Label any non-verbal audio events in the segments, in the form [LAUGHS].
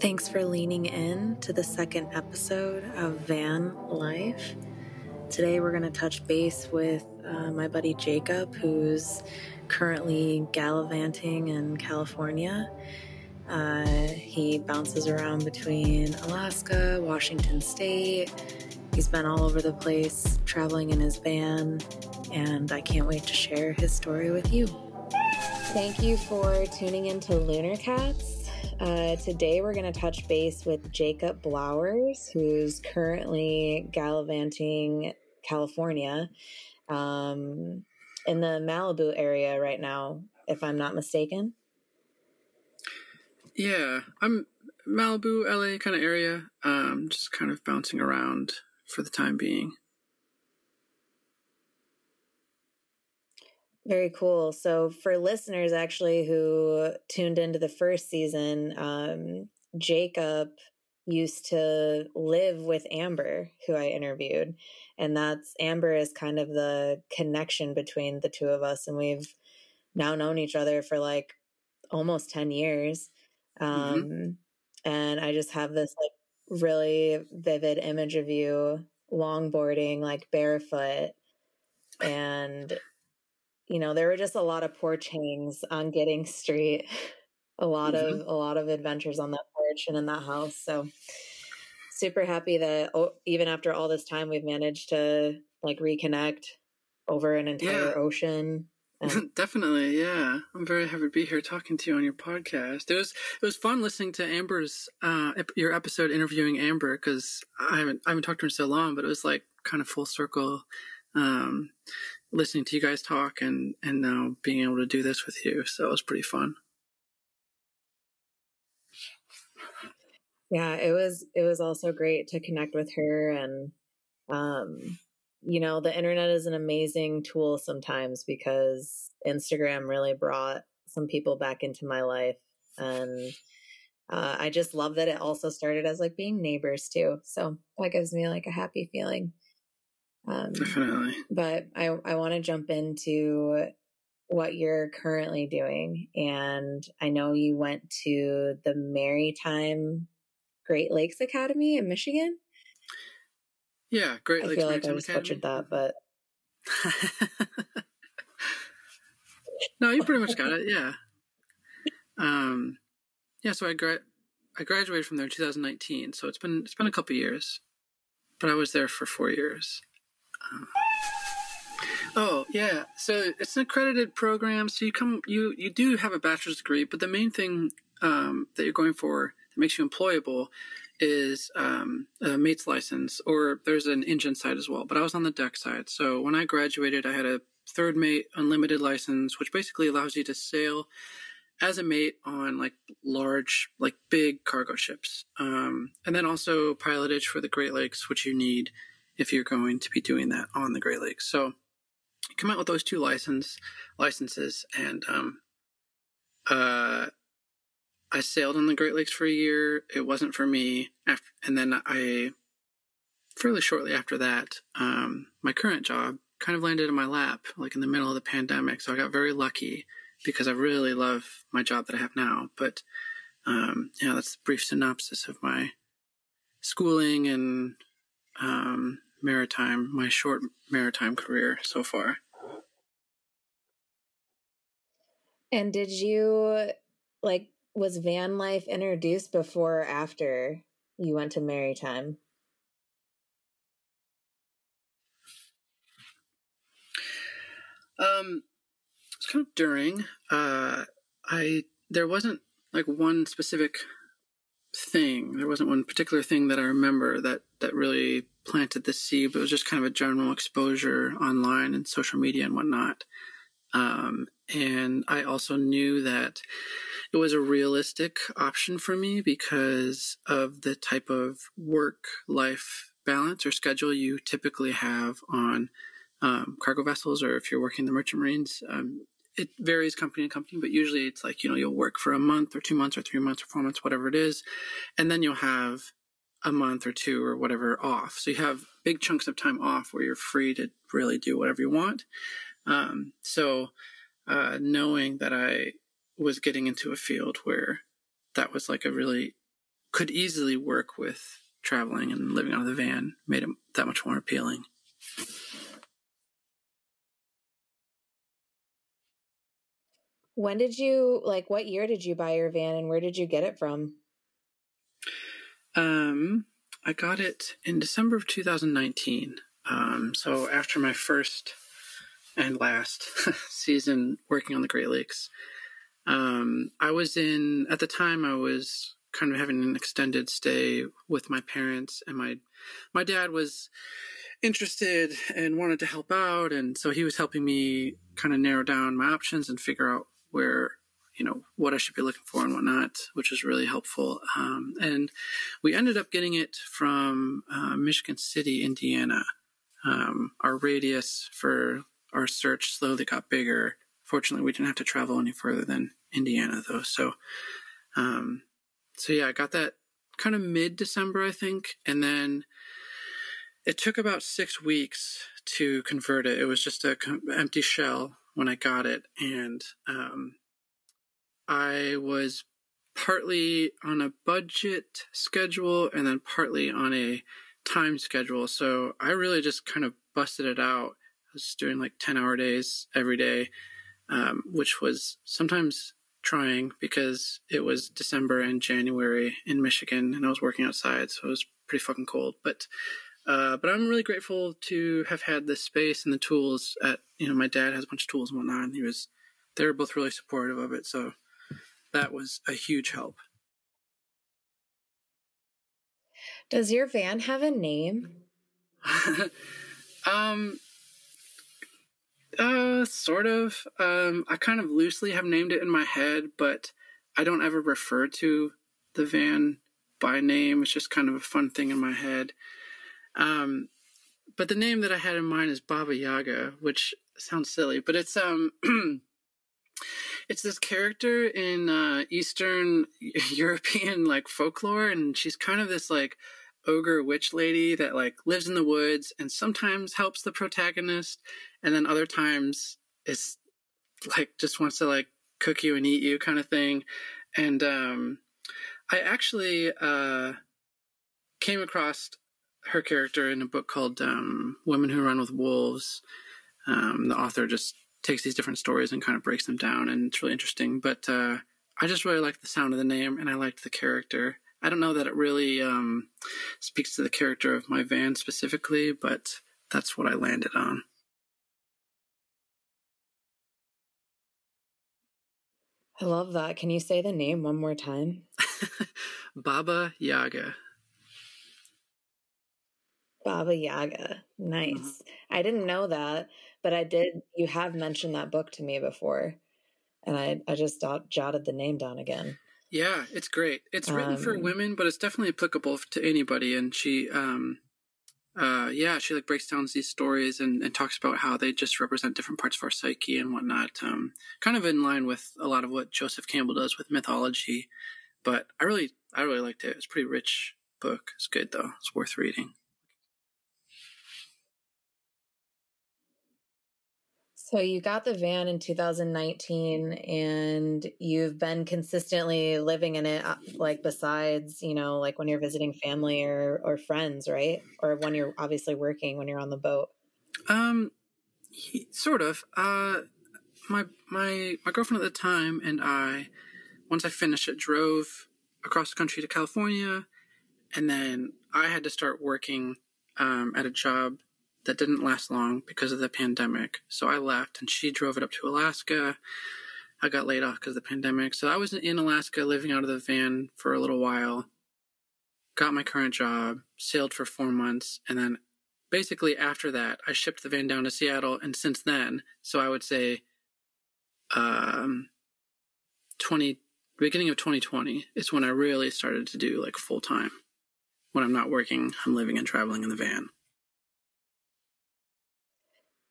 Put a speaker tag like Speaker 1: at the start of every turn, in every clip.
Speaker 1: Thanks for leaning in to the second episode of Van Life. Today we're going to touch base with uh, my buddy Jacob, who's currently gallivanting in California. Uh, he bounces around between Alaska, Washington State. He's been all over the place traveling in his van, and I can't wait to share his story with you. Thank you for tuning into Lunar Cats. Uh, today we're going to touch base with Jacob Blowers, who's currently gallivanting California um, in the Malibu area right now, if I'm not mistaken.
Speaker 2: Yeah, I'm Malibu, LA kind of area. Um, just kind of bouncing around for the time being.
Speaker 1: Very cool. So, for listeners actually who tuned into the first season, um, Jacob used to live with Amber, who I interviewed. And that's Amber is kind of the connection between the two of us. And we've now known each other for like almost 10 years. Mm-hmm. Um, mm-hmm. And I just have this like really vivid image of you longboarding, like barefoot. And you know, there were just a lot of porch hangs on Getting Street. a lot mm-hmm. of a lot of adventures on that porch and in that house. So super happy that oh, even after all this time, we've managed to like reconnect over an entire yeah. ocean.
Speaker 2: And- [LAUGHS] Definitely, yeah. I'm very happy to be here talking to you on your podcast. It was it was fun listening to Amber's uh, your episode interviewing Amber because I haven't I haven't talked to her in so long, but it was like kind of full circle. Um, listening to you guys talk and and now being able to do this with you. So it was pretty fun.
Speaker 1: Yeah, it was it was also great to connect with her and um you know, the internet is an amazing tool sometimes because Instagram really brought some people back into my life and uh, I just love that it also started as like being neighbors too. So that gives me like a happy feeling.
Speaker 2: Um, Definitely.
Speaker 1: But I, I want to jump into what you're currently doing. And I know you went to the Maritime Great Lakes Academy in Michigan.
Speaker 2: Yeah, Great Lakes.
Speaker 1: I feel like I just Academy. butchered that, but. [LAUGHS]
Speaker 2: no, you pretty much got it. Yeah. Um, yeah. So I gra- I graduated from there in 2019. So it's been it's been a couple years, but I was there for four years. Oh yeah, so it's an accredited program. So you come, you you do have a bachelor's degree, but the main thing um, that you're going for that makes you employable is um, a mate's license, or there's an engine side as well. But I was on the deck side, so when I graduated, I had a third mate unlimited license, which basically allows you to sail as a mate on like large, like big cargo ships, um, and then also pilotage for the Great Lakes, which you need if you're going to be doing that on the Great Lakes. So come out with those two license licenses, and um, uh, I sailed on the Great Lakes for a year. It wasn't for me, and then I fairly shortly after that, um, my current job kind of landed in my lap, like in the middle of the pandemic. So I got very lucky because I really love my job that I have now. But um, yeah, that's a brief synopsis of my schooling and um, maritime, my short maritime career so far.
Speaker 1: And did you like was van life introduced before or after you went to maritime?
Speaker 2: Um, it's kind of during. Uh, I there wasn't like one specific thing. There wasn't one particular thing that I remember that that really planted the seed, but it was just kind of a general exposure online and social media and whatnot. Um, and I also knew that it was a realistic option for me because of the type of work life balance or schedule you typically have on um, cargo vessels or if you're working the merchant marines. Um, it varies company to company, but usually it's like, you know, you'll work for a month or two months or three months or four months, whatever it is. And then you'll have a month or two or whatever off. So you have big chunks of time off where you're free to really do whatever you want. Um, so uh, knowing that I was getting into a field where that was like a really could easily work with traveling and living out of the van made it that much more appealing.
Speaker 1: When did you like what year did you buy your van and where did you get it from?
Speaker 2: Um I got it in December of 2019. Um so after my first and last [LAUGHS] season working on the Great Lakes. Um I was in at the time I was kind of having an extended stay with my parents and my my dad was interested and wanted to help out and so he was helping me kind of narrow down my options and figure out where you know what I should be looking for and whatnot, which was really helpful. Um, and we ended up getting it from uh, Michigan City, Indiana. Um, our radius for our search slowly got bigger. Fortunately, we didn't have to travel any further than Indiana, though. So, um, so yeah, I got that kind of mid December, I think, and then it took about six weeks to convert it. It was just a empty shell when I got it, and um, I was partly on a budget schedule and then partly on a time schedule. So I really just kind of busted it out. I was doing like 10 hour days every day, um, which was sometimes trying because it was December and January in Michigan and I was working outside. So it was pretty fucking cold. But uh, but I'm really grateful to have had the space and the tools. At you know, my dad has a bunch of tools and whatnot, and he was they were both really supportive of it. So that was a huge help.
Speaker 1: Does your van have a name? [LAUGHS]
Speaker 2: um, uh, sort of. Um, I kind of loosely have named it in my head, but I don't ever refer to the van by name. It's just kind of a fun thing in my head. Um, but the name that I had in mind is Baba Yaga, which sounds silly, but it's um, [CLEARS THROAT] it's this character in uh, Eastern [LAUGHS] European like folklore, and she's kind of this like ogre witch lady that like lives in the woods and sometimes helps the protagonist, and then other times is like just wants to like cook you and eat you kind of thing. And um, I actually uh, came across her character in a book called um, Women Who Run with Wolves. Um, the author just takes these different stories and kind of breaks them down, and it's really interesting. But uh, I just really liked the sound of the name, and I liked the character. I don't know that it really um, speaks to the character of my van specifically, but that's what I landed on.
Speaker 1: I love that. Can you say the name one more time? [LAUGHS]
Speaker 2: Baba Yaga.
Speaker 1: Baba Yaga. Nice. Mm-hmm. I didn't know that, but I did. You have mentioned that book to me before, and I I just jotted the name down again.
Speaker 2: Yeah, it's great. It's written um, for women, but it's definitely applicable to anybody. And she, um, uh, yeah, she like breaks down these stories and, and talks about how they just represent different parts of our psyche and whatnot. Um, kind of in line with a lot of what Joseph Campbell does with mythology. But I really, I really liked it. It's a pretty rich book. It's good though. It's worth reading.
Speaker 1: So you got the van in 2019 and you've been consistently living in it uh, like besides, you know, like when you're visiting family or or friends, right? Or when you're obviously working when you're on the boat.
Speaker 2: Um he, sort of. Uh my my my girlfriend at the time and I once I finished it drove across the country to California and then I had to start working um, at a job that didn't last long because of the pandemic. So I left and she drove it up to Alaska. I got laid off because of the pandemic. So I was in Alaska living out of the van for a little while, got my current job, sailed for four months, and then basically after that, I shipped the van down to Seattle. And since then, so I would say, um, 20, beginning of 2020 is when I really started to do like full time. When I'm not working, I'm living and traveling in the van.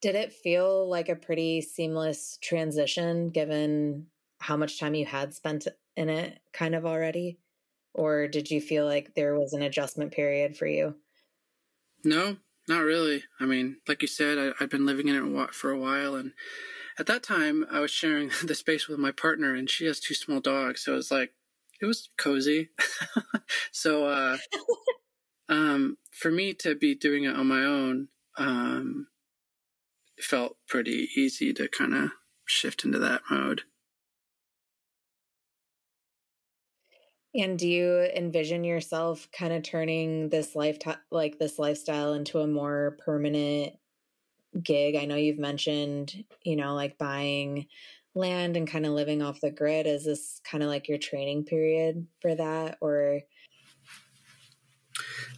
Speaker 1: Did it feel like a pretty seamless transition given how much time you had spent in it kind of already? Or did you feel like there was an adjustment period for you?
Speaker 2: No, not really. I mean, like you said, I, have been living in it for a while. And at that time, I was sharing [LAUGHS] the space with my partner, and she has two small dogs. So it was like, it was cozy. [LAUGHS] so, uh, [LAUGHS] um, for me to be doing it on my own, um, felt pretty easy to kind of shift into that mode.
Speaker 1: And do you envision yourself kind of turning this life like this lifestyle into a more permanent gig? I know you've mentioned, you know, like buying land and kind of living off the grid. Is this kind of like your training period for that or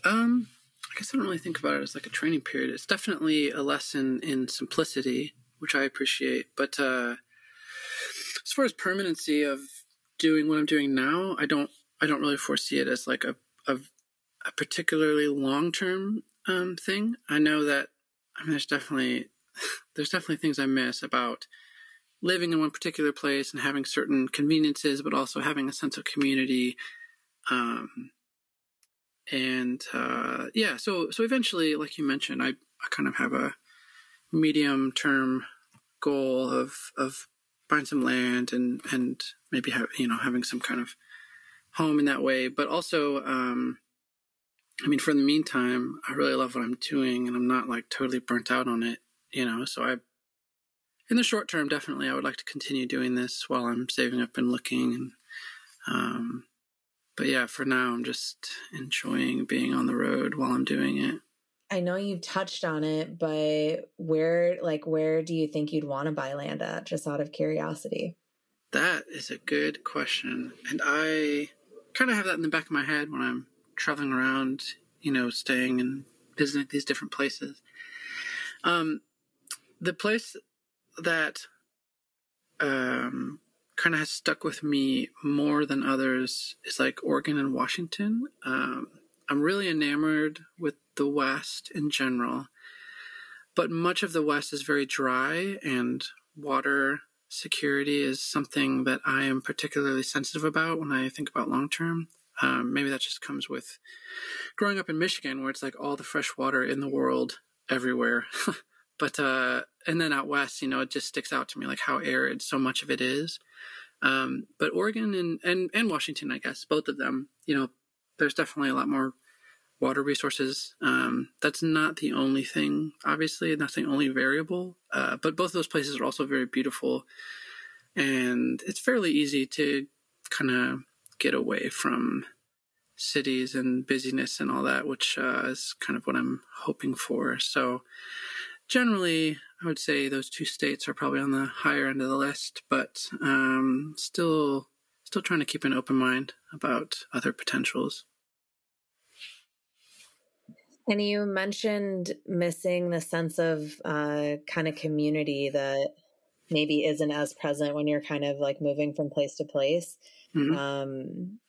Speaker 2: um I guess I don't really think about it as like a training period. It's definitely a lesson in simplicity, which I appreciate. But uh as far as permanency of doing what I'm doing now, I don't I don't really foresee it as like a a, a particularly long term um, thing. I know that I mean there's definitely [LAUGHS] there's definitely things I miss about living in one particular place and having certain conveniences, but also having a sense of community. Um, and uh, yeah, so so eventually, like you mentioned, I, I kind of have a medium term goal of of buying some land and and maybe have you know having some kind of home in that way. But also, um, I mean, for the meantime, I really love what I'm doing, and I'm not like totally burnt out on it. You know, so I, in the short term, definitely, I would like to continue doing this while I'm saving up and looking. And, um, but yeah, for now, I'm just enjoying being on the road while I'm doing it.
Speaker 1: I know you've touched on it, but where, like, where do you think you'd want to buy land at? Just out of curiosity.
Speaker 2: That is a good question, and I kind of have that in the back of my head when I'm traveling around, you know, staying and visiting these different places. Um, the place that um, kind of has stuck with me more than others is like Oregon and Washington. Um, I'm really enamored with the West in general, but much of the West is very dry and water security is something that I am particularly sensitive about when I think about long term. Um, maybe that just comes with growing up in Michigan, where it's like all the fresh water in the world everywhere. [LAUGHS] but uh, and then out west, you know, it just sticks out to me like how arid so much of it is. Um, but Oregon and, and and Washington, I guess, both of them, you know, there's definitely a lot more water resources. Um, that's not the only thing, obviously, that's the only variable. Uh, but both of those places are also very beautiful, and it's fairly easy to kind of get away from cities and busyness and all that, which uh, is kind of what I'm hoping for. So, generally, I would say those two states are probably on the higher end of the list, but um, still, still trying to keep an open mind about other potentials.
Speaker 1: And you mentioned missing the sense of uh, kind of community that maybe isn't as present when you're kind of like moving from place to place. Mm-hmm. Um,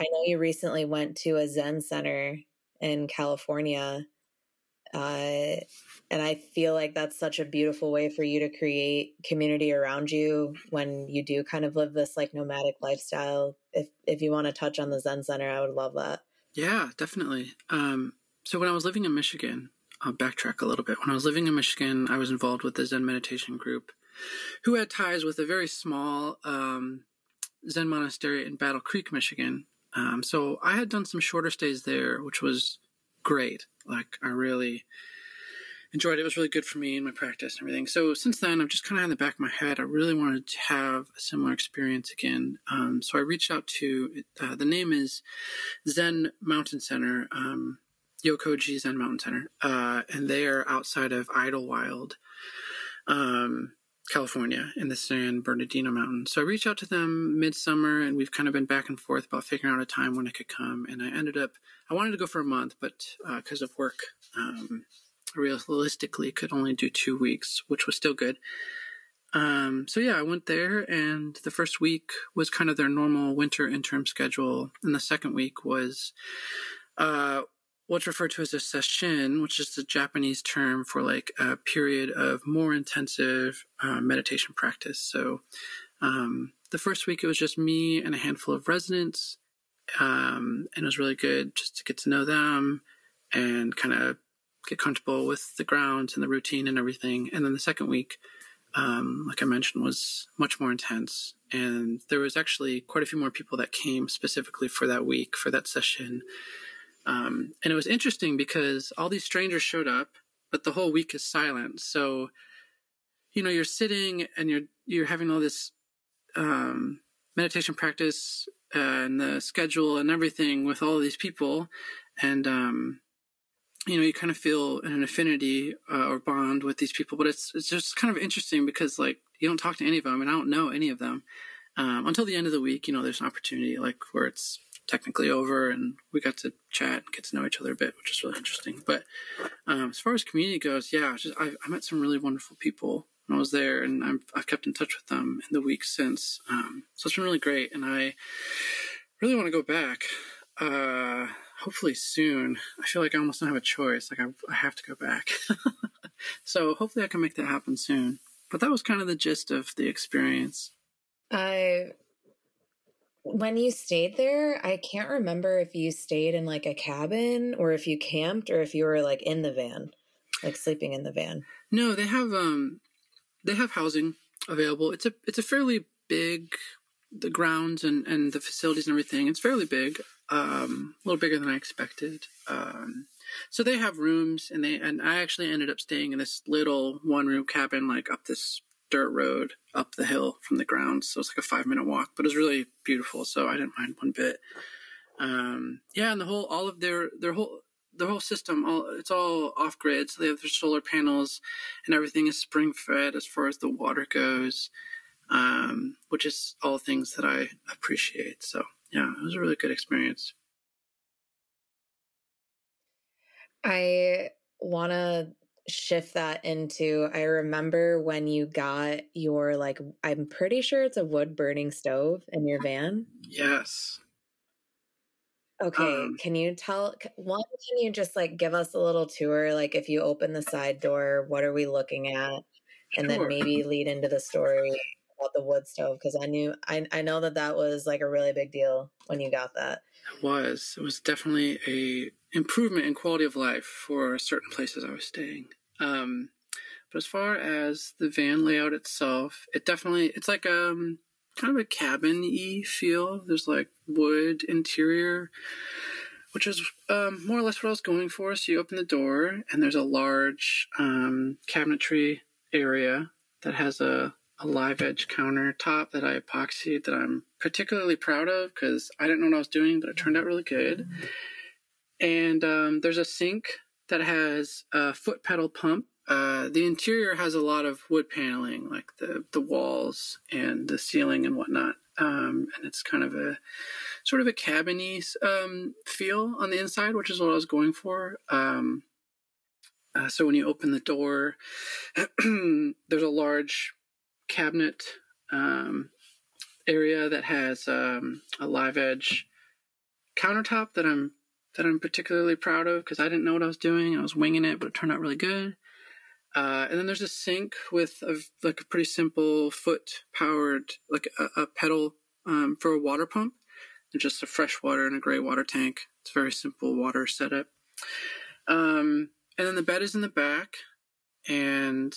Speaker 1: I know you recently went to a Zen center in California. Uh, and I feel like that's such a beautiful way for you to create community around you when you do kind of live this like nomadic lifestyle. If if you want to touch on the Zen Center, I would love that.
Speaker 2: Yeah, definitely. Um, so when I was living in Michigan, I'll backtrack a little bit. When I was living in Michigan, I was involved with the Zen meditation group, who had ties with a very small um, Zen monastery in Battle Creek, Michigan. Um, so I had done some shorter stays there, which was great. Like I really enjoyed it. It was really good for me and my practice and everything. So since then, I've just kind of in the back of my head, I really wanted to have a similar experience again. Um, so I reached out to uh, the name is Zen Mountain Center. Um, Yokoji Zen Mountain Center, uh, and they are outside of Idyllwild, um, California, in the San Bernardino Mountains. So I reached out to them midsummer, and we've kind of been back and forth about figuring out a time when I could come. And I ended up, I wanted to go for a month, but because uh, of work, um, realistically could only do two weeks, which was still good. Um, so yeah, I went there, and the first week was kind of their normal winter interim schedule, and the second week was uh, what's referred to as a sesshin, which is the Japanese term for like a period of more intensive uh, meditation practice. So um, the first week it was just me and a handful of residents, um, and it was really good just to get to know them and kind of get comfortable with the grounds and the routine and everything. And then the second week um, like I mentioned, was much more intense. And there was actually quite a few more people that came specifically for that week, for that session. Um, and it was interesting because all these strangers showed up, but the whole week is silent. So, you know, you're sitting and you're you're having all this um, meditation practice and the schedule and everything with all these people, and um, you know, you kind of feel an affinity uh, or bond with these people. But it's it's just kind of interesting because like you don't talk to any of them, and I don't know any of them um, until the end of the week. You know, there's an opportunity like where it's technically over and we got to chat and get to know each other a bit, which is really interesting. But um, as far as community goes, yeah, just, I, I, met some really wonderful people when I was there, and i have kept in touch with them in the weeks since. Um, so it's been really great, and I really want to go back. Uh, hopefully soon. I feel like I almost don't have a choice. Like I, I have to go back. [LAUGHS] so hopefully I can make that happen soon. But that was kind of the gist of the experience.
Speaker 1: I when you stayed there, I can't remember if you stayed in like a cabin or if you camped or if you were like in the van, like sleeping in the van.
Speaker 2: No, they have um they have housing available. It's a it's a fairly big the grounds and and the facilities and everything. It's fairly big. Um a little bigger than I expected. Um so they have rooms and they and I actually ended up staying in this little one room cabin like up this dirt road up the hill from the ground. So it's like a five minute walk, but it was really beautiful. So I didn't mind one bit. Um, yeah, and the whole, all of their, their whole, their whole system, all it's all off grid. So they have their solar panels and everything is spring fed as far as the water goes, um, which is all things that I appreciate. So yeah, it was a really good experience.
Speaker 1: I want to shift that into I remember when you got your like I'm pretty sure it's a wood burning stove in your van.
Speaker 2: Yes.
Speaker 1: Okay, um, can you tell one can you just like give us a little tour like if you open the side door, what are we looking at? And sure. then maybe lead into the story about the wood stove because I knew I I know that that was like a really big deal when you got that.
Speaker 2: It was. It was definitely a improvement in quality of life for certain places I was staying. Um, but as far as the van layout itself, it definitely it's like um kind of a cabin-y feel. There's like wood interior, which is um, more or less what I was going for. So you open the door, and there's a large um, cabinetry area that has a, a live edge countertop that I epoxied that I'm particularly proud of because I didn't know what I was doing, but it turned out really good. And um, there's a sink that has a foot pedal pump. Uh, the interior has a lot of wood paneling, like the the walls and the ceiling and whatnot. Um, and it's kind of a sort of a cabiny um, feel on the inside, which is what I was going for. Um, uh, so when you open the door, [CLEARS THROAT] there's a large cabinet um, area that has um, a live edge countertop that I'm that I'm particularly proud of because I didn't know what I was doing. I was winging it, but it turned out really good. Uh, and then there's a sink with a, like a pretty simple foot powered, like a, a pedal um, for a water pump, and just a fresh water and a gray water tank. It's a very simple water setup. Um, and then the bed is in the back, and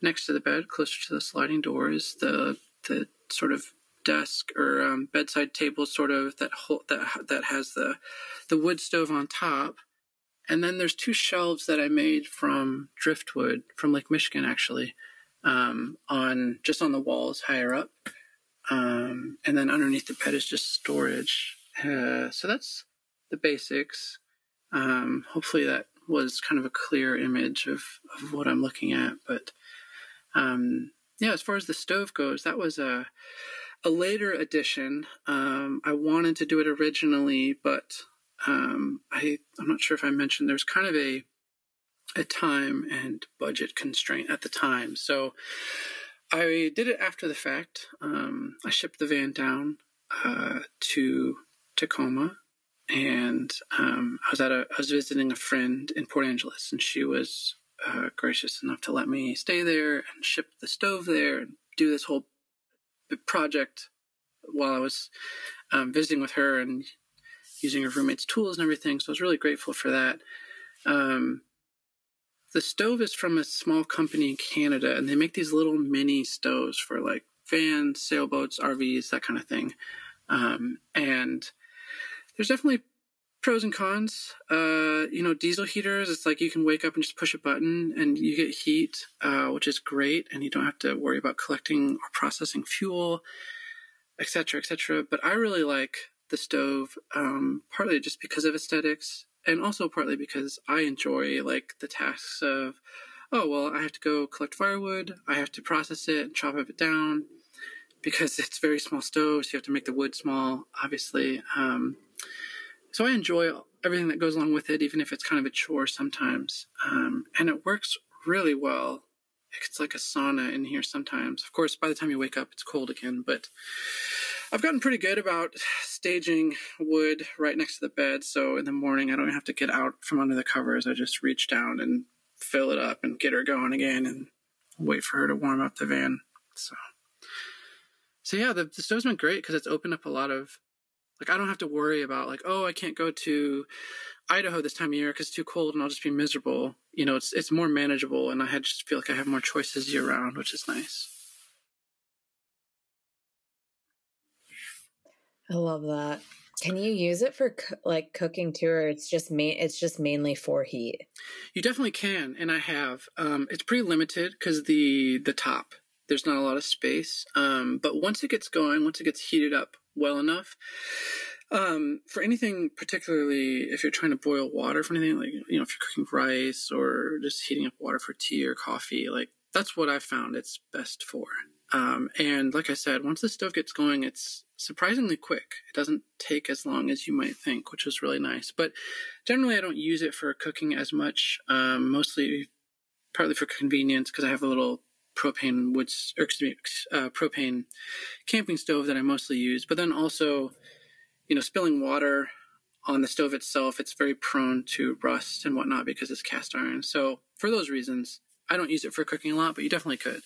Speaker 2: next to the bed, closer to the sliding door, is the the sort of desk or um, bedside table, sort of that whole, that that has the the wood stove on top, and then there's two shelves that I made from driftwood from Lake Michigan, actually, um, on just on the walls higher up, um, and then underneath the bed is just storage. Uh, so that's the basics. Um, hopefully that was kind of a clear image of, of what I'm looking at, but um, yeah, as far as the stove goes, that was a a later edition. Um, I wanted to do it originally, but um, I I'm not sure if I mentioned there's kind of a a time and budget constraint at the time, so I did it after the fact. Um, I shipped the van down uh, to Tacoma, and um, I was at a I was visiting a friend in Port Angeles, and she was uh, gracious enough to let me stay there and ship the stove there and do this whole project while I was um, visiting with her and using her roommate's tools and everything. So I was really grateful for that. Um, the stove is from a small company in Canada, and they make these little mini stoves for like vans, sailboats, RVs, that kind of thing. Um, and there's definitely pros and cons. Uh, you know, diesel heaters, it's like you can wake up and just push a button and you get heat, uh, which is great, and you don't have to worry about collecting or processing fuel, et cetera, et cetera. But I really like the stove, um, partly just because of aesthetics, and also partly because I enjoy like the tasks of, oh well, I have to go collect firewood, I have to process it and chop it down, because [LAUGHS] it's very small stoves. So you have to make the wood small, obviously. Um, so I enjoy everything that goes along with it, even if it's kind of a chore sometimes. Um, and it works really well. It's like a sauna in here sometimes. Of course, by the time you wake up, it's cold again. But I've gotten pretty good about staging wood right next to the bed. So in the morning, I don't have to get out from under the covers. I just reach down and fill it up and get her going again and wait for her to warm up the van. So, so yeah, the, the stove's been great because it's opened up a lot of like I don't have to worry about like oh I can't go to Idaho this time of year because it's too cold and I'll just be miserable. You know, it's it's more manageable, and I just feel like I have more choices year round, which is nice.
Speaker 1: I love that. Can you use it for co- like cooking too, or it's just main? It's just mainly for heat.
Speaker 2: You definitely can, and I have. Um, it's pretty limited because the the top there's not a lot of space. Um, but once it gets going, once it gets heated up well enough, um, for anything, particularly if you're trying to boil water for anything, like you know, if you're cooking rice or just heating up water for tea or coffee, like that's what I've found it's best for. Um, and like I said, once the stove gets going, it's surprisingly quick. It doesn't take as long as you might think, which is really nice. But generally, I don't use it for cooking as much. Um, mostly, partly for convenience because I have a little propane woods or excuse me, uh, propane camping stove that I mostly use. But then also, you know, spilling water on the stove itself, it's very prone to rust and whatnot because it's cast iron. So for those reasons, I don't use it for cooking a lot, but you definitely could.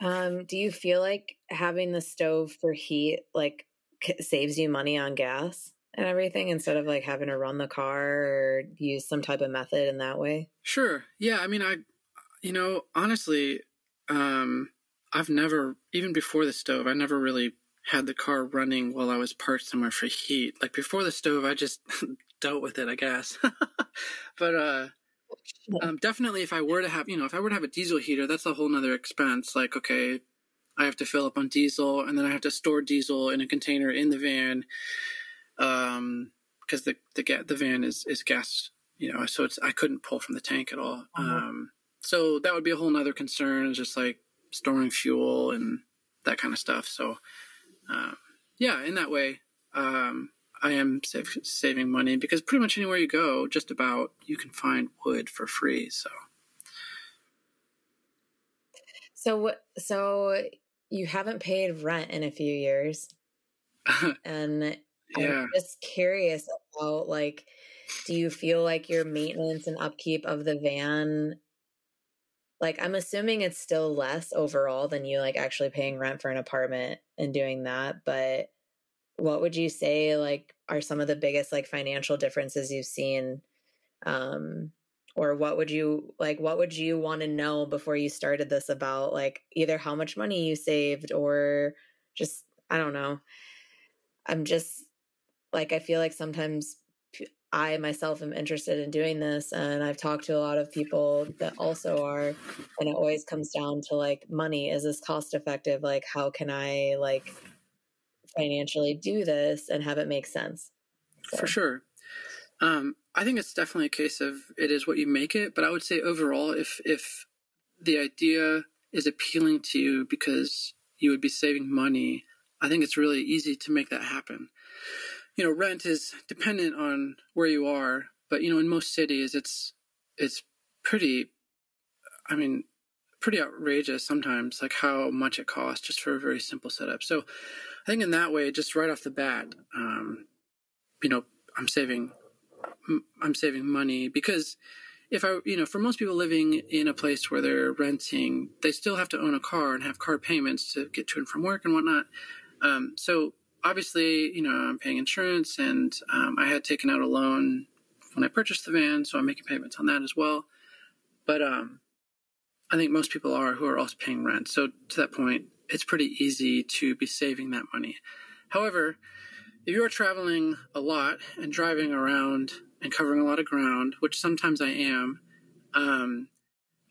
Speaker 1: Um, do you feel like having the stove for heat like saves you money on gas? And everything instead of like having to run the car or use some type of method in that way?
Speaker 2: Sure. Yeah. I mean, I, you know, honestly, um, I've never, even before the stove, I never really had the car running while I was parked somewhere for heat. Like before the stove, I just [LAUGHS] dealt with it, I guess. [LAUGHS] but, uh, um, definitely if I were to have, you know, if I were to have a diesel heater, that's a whole nother expense. Like, okay, I have to fill up on diesel and then I have to store diesel in a container in the van um, because the the the van is is gas, you know, so it's I couldn't pull from the tank at all. Uh-huh. Um, so that would be a whole nother concern, just like storing fuel and that kind of stuff. So, um, yeah, in that way, um, I am save, saving money because pretty much anywhere you go, just about you can find wood for free. So,
Speaker 1: so so you haven't paid rent in a few years, [LAUGHS] and yeah. I'm just curious about like, do you feel like your maintenance and upkeep of the van like i'm assuming it's still less overall than you like actually paying rent for an apartment and doing that but what would you say like are some of the biggest like financial differences you've seen um or what would you like what would you want to know before you started this about like either how much money you saved or just i don't know i'm just like I feel like sometimes I myself am interested in doing this and I've talked to a lot of people that also are and it always comes down to like money. Is this cost effective? Like how can I like financially do this and have it make sense?
Speaker 2: So. for sure. Um, I think it's definitely a case of it is what you make it but I would say overall if if the idea is appealing to you because you would be saving money I think it's really easy to make that happen you know, rent is dependent on where you are, but you know, in most cities, it's it's pretty. I mean, pretty outrageous sometimes, like how much it costs just for a very simple setup. So, I think in that way, just right off the bat, um, you know, I'm saving, I'm saving money because if I, you know, for most people living in a place where they're renting, they still have to own a car and have car payments to get to and from work and whatnot. Um, so obviously, you know, I'm paying insurance and um, I had taken out a loan when I purchased the van, so I'm making payments on that as well. But um, I think most people are who are also paying rent. So to that point, it's pretty easy to be saving that money. However, if you are traveling a lot and driving around and covering a lot of ground, which sometimes I am, um,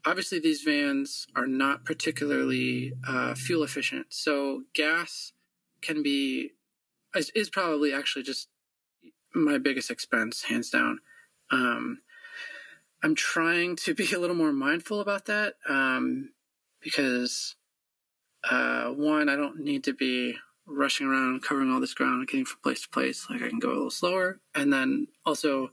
Speaker 2: obviously these vans are not particularly uh, fuel efficient. So gas can be is, is, probably actually just my biggest expense, hands down. Um, I'm trying to be [LAUGHS] a little more mindful about that um, because uh, one, I don't need to be rushing around, covering all this ground, getting from place to place. Like I can go a little slower, and then also,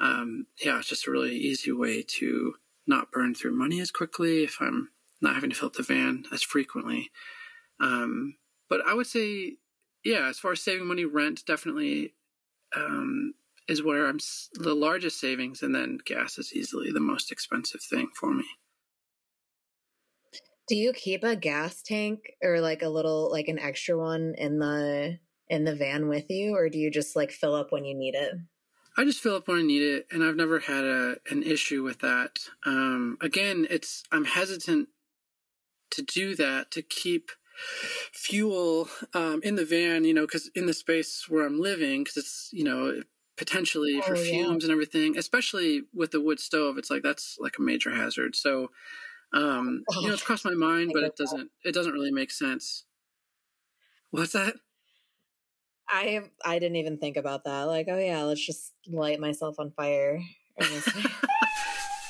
Speaker 2: um, yeah, it's just a really easy way to not burn through money as quickly if I'm not having to fill up the van as frequently. Um, but I would say, yeah, as far as saving money, rent definitely um, is where I'm the largest savings, and then gas is easily the most expensive thing for me.
Speaker 1: Do you keep a gas tank or like a little like an extra one in the in the van with you or do you just like fill up when you need it?
Speaker 2: I just fill up when I need it and I've never had a an issue with that. Um again, it's I'm hesitant to do that to keep fuel um, in the van, you know, because in the space where I'm living, because it's, you know, potentially oh, for fumes yeah. and everything, especially with the wood stove, it's like that's like a major hazard. So um, oh, you know, it's crossed my [LAUGHS] mind, but it doesn't. It doesn't really make sense. What's that?
Speaker 1: I I didn't even think about that. Like, oh yeah, let's just light myself on fire. [LAUGHS]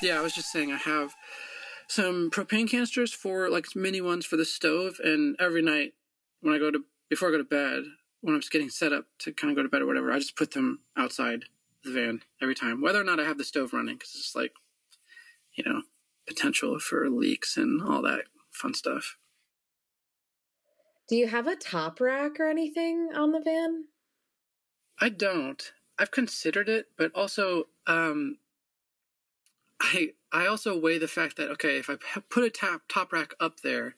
Speaker 2: yeah, I was just saying I have some propane canisters for like mini ones for the stove, and every night when I go to before I go to bed, when I'm just getting set up to kind of go to bed or whatever, I just put them outside the van every time, whether or not I have the stove running, because it's like, you know, potential for leaks and all that fun stuff.
Speaker 1: Do you have a top rack or anything on the van?
Speaker 2: I don't. I've considered it, but also um, I I also weigh the fact that okay, if I put a top top rack up there,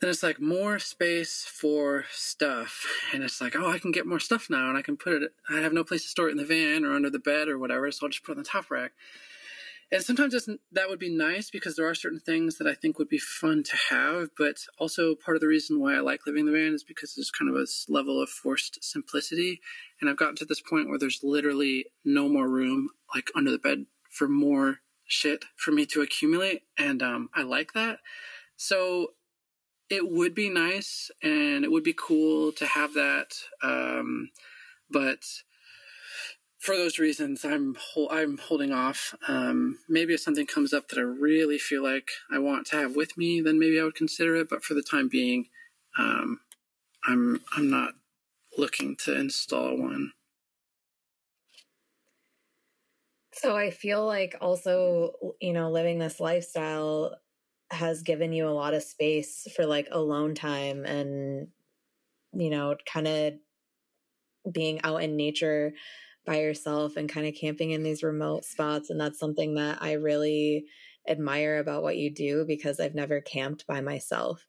Speaker 2: then it's like more space for stuff, and it's like oh, I can get more stuff now, and I can put it. I have no place to store it in the van or under the bed or whatever, so I'll just put it on the top rack and sometimes that would be nice because there are certain things that I think would be fun to have. But also, part of the reason why I like living in the van is because there's kind of a level of forced simplicity. And I've gotten to this point where there's literally no more room, like under the bed, for more shit for me to accumulate. And um, I like that. So it would be nice and it would be cool to have that. Um, but for those reasons, I'm I'm holding off. Um, maybe if something comes up that I really feel like I want to have with me, then maybe I would consider it. But for the time being, um, I'm I'm not looking to install one.
Speaker 1: So I feel like also, you know, living this lifestyle has given you a lot of space for like alone time and you know, kind of being out in nature by yourself and kind of camping in these remote spots. And that's something that I really admire about what you do because I've never camped by myself.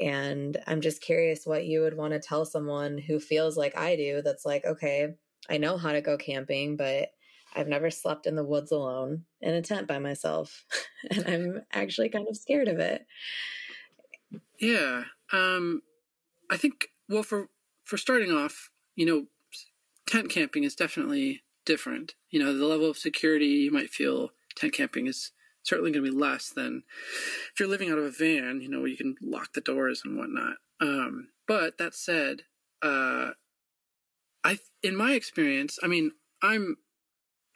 Speaker 1: And I'm just curious what you would want to tell someone who feels like I do that's like, okay, I know how to go camping, but I've never slept in the woods alone in a tent by myself. [LAUGHS] and I'm actually kind of scared of it.
Speaker 2: Yeah. Um I think well for for starting off, you know, tent camping is definitely different. You know, the level of security you might feel tent camping is certainly going to be less than if you're living out of a van, you know, you can lock the doors and whatnot. Um, but that said, uh, I, in my experience, I mean, I'm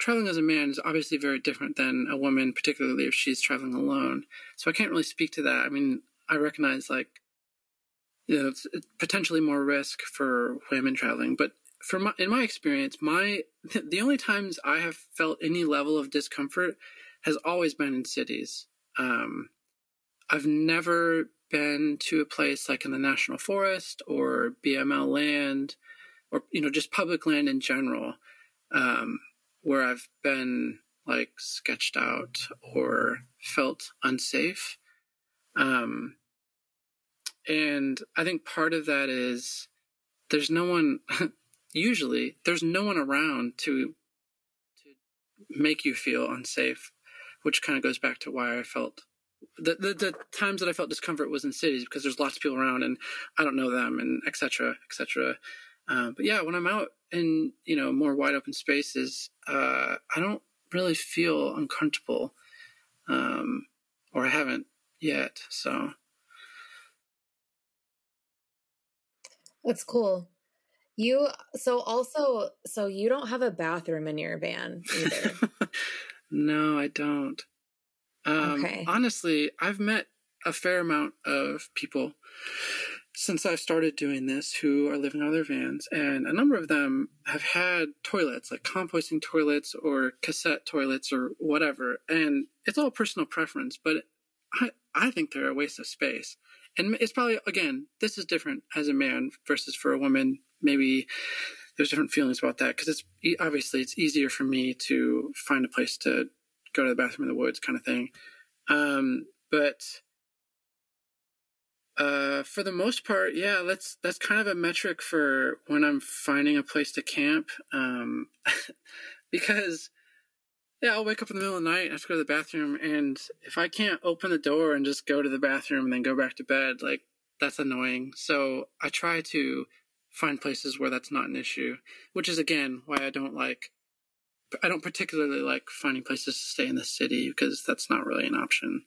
Speaker 2: traveling as a man is obviously very different than a woman, particularly if she's traveling alone. So I can't really speak to that. I mean, I recognize like, you know, it's potentially more risk for women traveling, but from my, in my experience, my [LAUGHS] the only times I have felt any level of discomfort has always been in cities. Um, I've never been to a place like in the national forest or BML land, or you know just public land in general, um, where I've been like sketched out or felt unsafe. Um, and I think part of that is there's no one [LAUGHS] usually there's no one around to to make you feel unsafe which kind of goes back to why i felt the, the, the times that i felt discomfort was in cities because there's lots of people around and i don't know them and etc etc uh, but yeah when i'm out in you know more wide open spaces uh, i don't really feel uncomfortable um, or i haven't yet so
Speaker 1: That's cool. You so also so you don't have a bathroom in your van either. [LAUGHS]
Speaker 2: no, I don't. Um, okay. Honestly, I've met a fair amount of people since I've started doing this who are living out of their vans, and a number of them have had toilets, like composting toilets or cassette toilets or whatever. And it's all personal preference, but I, I think they're a waste of space and it's probably again this is different as a man versus for a woman maybe there's different feelings about that because it's obviously it's easier for me to find a place to go to the bathroom in the woods kind of thing um, but uh, for the most part yeah that's that's kind of a metric for when i'm finding a place to camp um, [LAUGHS] because yeah, I'll wake up in the middle of the night, I have to go to the bathroom, and if I can't open the door and just go to the bathroom and then go back to bed, like that's annoying. So I try to find places where that's not an issue, which is again why I don't like I don't particularly like finding places to stay in the city because that's not really an option.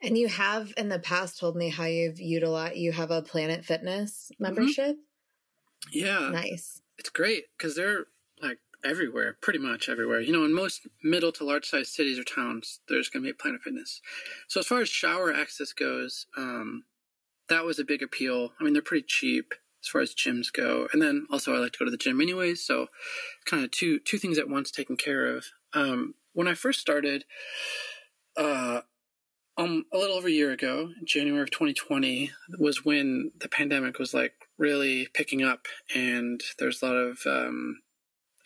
Speaker 1: And you have in the past told me how you've utilized you have a Planet Fitness mm-hmm. membership.
Speaker 2: Mm-hmm. Yeah.
Speaker 1: Nice.
Speaker 2: It's great because they're like everywhere, pretty much everywhere. You know, in most middle to large sized cities or towns, there's going to be a Planet Fitness. So as far as shower access goes, um, that was a big appeal. I mean, they're pretty cheap as far as gyms go, and then also I like to go to the gym anyways. So kind of two two things at once taken care of. Um, when I first started, uh, um, a little over a year ago, January of 2020, was when the pandemic was like really picking up, and there's a lot of um,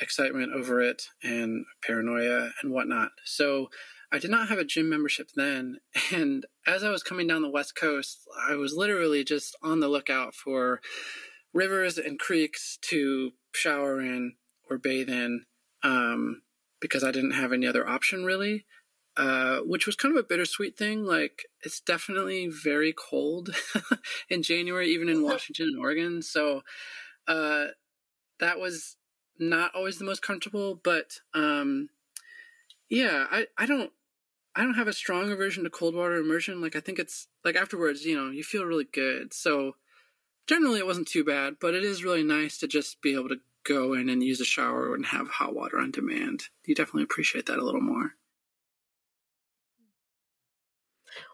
Speaker 2: excitement over it and paranoia and whatnot. So I did not have a gym membership then. [LAUGHS] And as I was coming down the West Coast, I was literally just on the lookout for rivers and creeks to shower in or bathe in um, because I didn't have any other option really. Uh, which was kind of a bittersweet thing. Like, it's definitely very cold [LAUGHS] in January, even in [LAUGHS] Washington and Oregon. So, uh, that was not always the most comfortable, but um, yeah, I, I don't I don't have a strong aversion to cold water immersion. Like I think it's like afterwards, you know, you feel really good. So generally it wasn't too bad, but it is really nice to just be able to go in and use a shower and have hot water on demand. You definitely appreciate that a little more.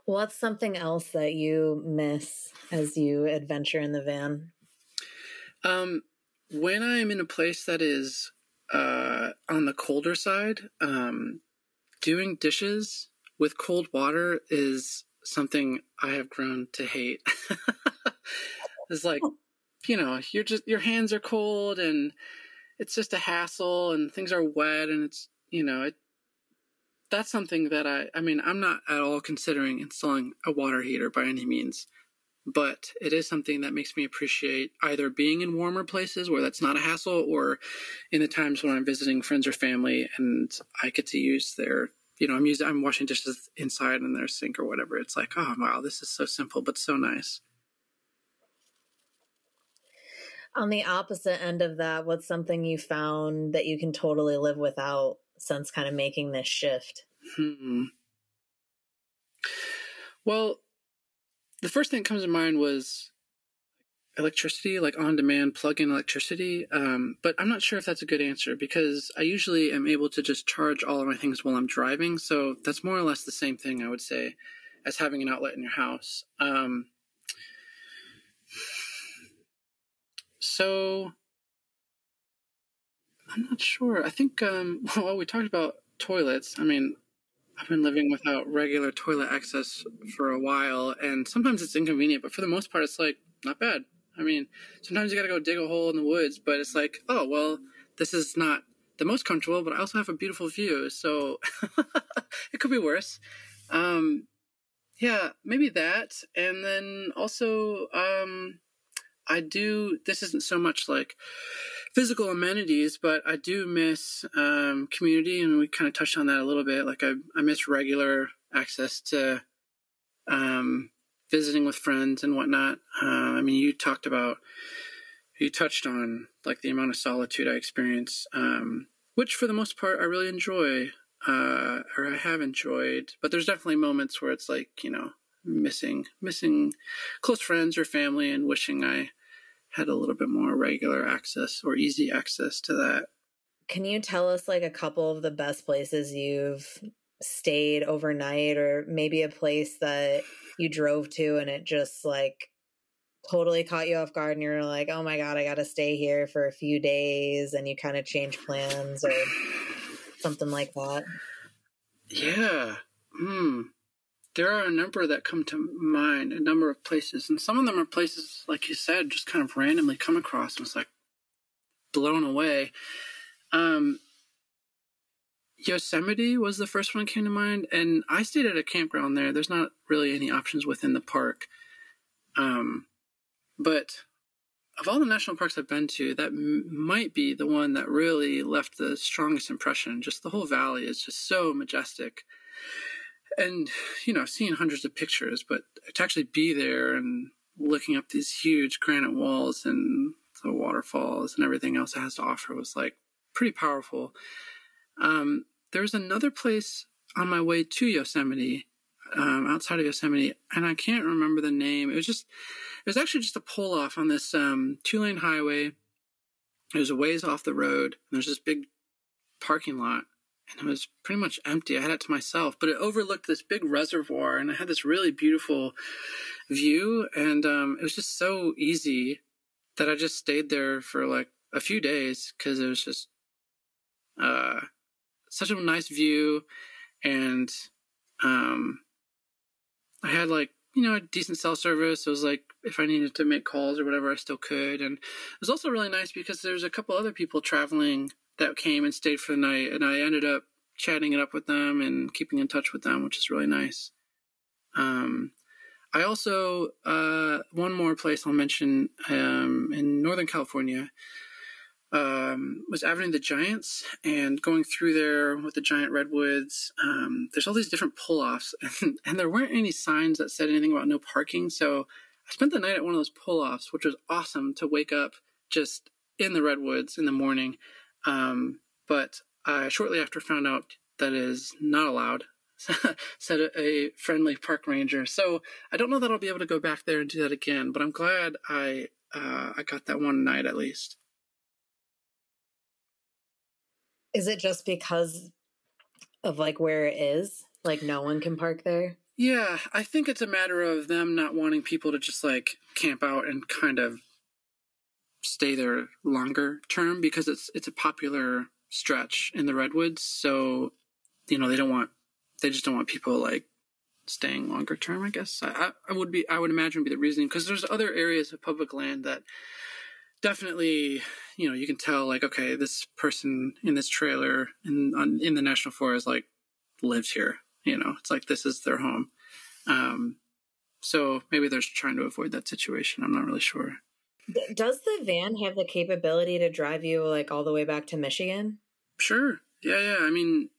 Speaker 1: What's something else that you miss as you adventure in the van?
Speaker 2: Um, when I'm in a place that is uh, on the colder side, um, doing dishes with cold water is something I have grown to hate. [LAUGHS] it's like, you know, you're just your hands are cold and it's just a hassle and things are wet and it's you know it. That's something that I I mean I'm not at all considering installing a water heater by any means but it is something that makes me appreciate either being in warmer places where that's not a hassle or in the times when I'm visiting friends or family and I get to use their you know, I'm using I'm washing dishes inside in their sink or whatever. It's like, oh wow, this is so simple but so nice.
Speaker 1: On the opposite end of that, what's something you found that you can totally live without since kind of making this shift? Hmm.
Speaker 2: Well, the first thing that comes to mind was electricity, like on demand plug in electricity. Um, but I'm not sure if that's a good answer because I usually am able to just charge all of my things while I'm driving. So that's more or less the same thing, I would say, as having an outlet in your house. Um, so I'm not sure. I think, um, [LAUGHS] well, we talked about toilets. I mean, I've been living without regular toilet access for a while, and sometimes it's inconvenient, but for the most part, it's like not bad. I mean, sometimes you got to go dig a hole in the woods, but it's like, oh well, this is not the most comfortable, but I also have a beautiful view, so [LAUGHS] it could be worse. Um, yeah, maybe that, and then also, um, I do. This isn't so much like physical amenities, but I do miss um, community, and we kind of touched on that a little bit. Like I, I miss regular access to um, visiting with friends and whatnot. Uh, I mean, you talked about, you touched on like the amount of solitude I experience, um, which for the most part I really enjoy uh, or I have enjoyed. But there's definitely moments where it's like you know missing missing close friends or family and wishing I had a little bit more regular access or easy access to that.
Speaker 1: Can you tell us like a couple of the best places you've stayed overnight or maybe a place that you drove to and it just like totally caught you off guard and you're like, "Oh my god, I got to stay here for a few days" and you kind of change plans or something like that?
Speaker 2: Yeah. Hmm. There are a number that come to mind, a number of places, and some of them are places, like you said, just kind of randomly come across and it's like blown away. Um, Yosemite was the first one that came to mind, and I stayed at a campground there. There's not really any options within the park, um, but of all the national parks I've been to, that m- might be the one that really left the strongest impression. Just the whole valley is just so majestic. And, you know, I've seen hundreds of pictures, but to actually be there and looking up these huge granite walls and the waterfalls and everything else it has to offer was like pretty powerful. Um, there's another place on my way to Yosemite, um, outside of Yosemite, and I can't remember the name. It was just it was actually just a pull off on this um, two lane highway. It was a ways off the road. And there's this big parking lot, and it was pretty much empty. I had it to myself, but it overlooked this big reservoir, and I had this really beautiful view. And um, it was just so easy that I just stayed there for like a few days because it was just uh, such a nice view, and um, I had like you know, a decent cell service. It was like if I needed to make calls or whatever, I still could. And it was also really nice because there's a couple other people traveling that came and stayed for the night, and I ended up chatting it up with them and keeping in touch with them, which is really nice. Um, I also uh, one more place I'll mention um, in Northern California um, was Avenue of the Giants and going through there with the giant redwoods. Um, there's all these different pull offs, [LAUGHS] and, and, there weren't any signs that said anything about no parking. So I spent the night at one of those pull offs, which was awesome to wake up just in the redwoods in the morning. Um, but I shortly after found out that is not allowed. [LAUGHS] said a friendly park ranger. So I don't know that I'll be able to go back there and do that again, but I'm glad I uh, I got that one night at least.
Speaker 1: Is it just because of like where it is? Like no one can park there?
Speaker 2: Yeah, I think it's a matter of them not wanting people to just like camp out and kind of stay there longer term because it's it's a popular stretch in the redwoods. So, you know, they don't want they just don't want people like staying longer term. I guess I, I would be I would imagine be the reasoning because there's other areas of public land that definitely you know you can tell like okay this person in this trailer in on, in the national forest like lives here you know it's like this is their home um so maybe they're trying to avoid that situation i'm not really sure
Speaker 1: does the van have the capability to drive you like all the way back to michigan
Speaker 2: sure yeah yeah i mean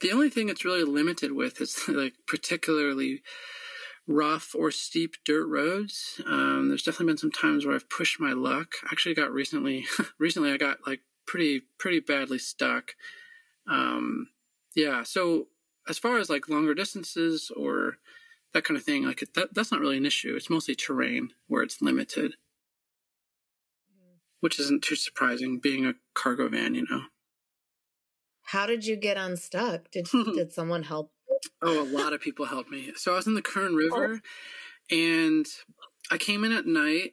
Speaker 2: the only thing it's really limited with is [LAUGHS] like particularly rough or steep dirt roads. Um, there's definitely been some times where I've pushed my luck. Actually, got recently. [LAUGHS] recently, I got like pretty pretty badly stuck. Um, yeah. So as far as like longer distances or that kind of thing, like that that's not really an issue. It's mostly terrain where it's limited, which isn't too surprising. Being a cargo van, you know.
Speaker 1: How did you get unstuck? Did [LAUGHS] did someone help
Speaker 2: Oh, a lot of people helped me. So I was in the Kern River, oh. and I came in at night,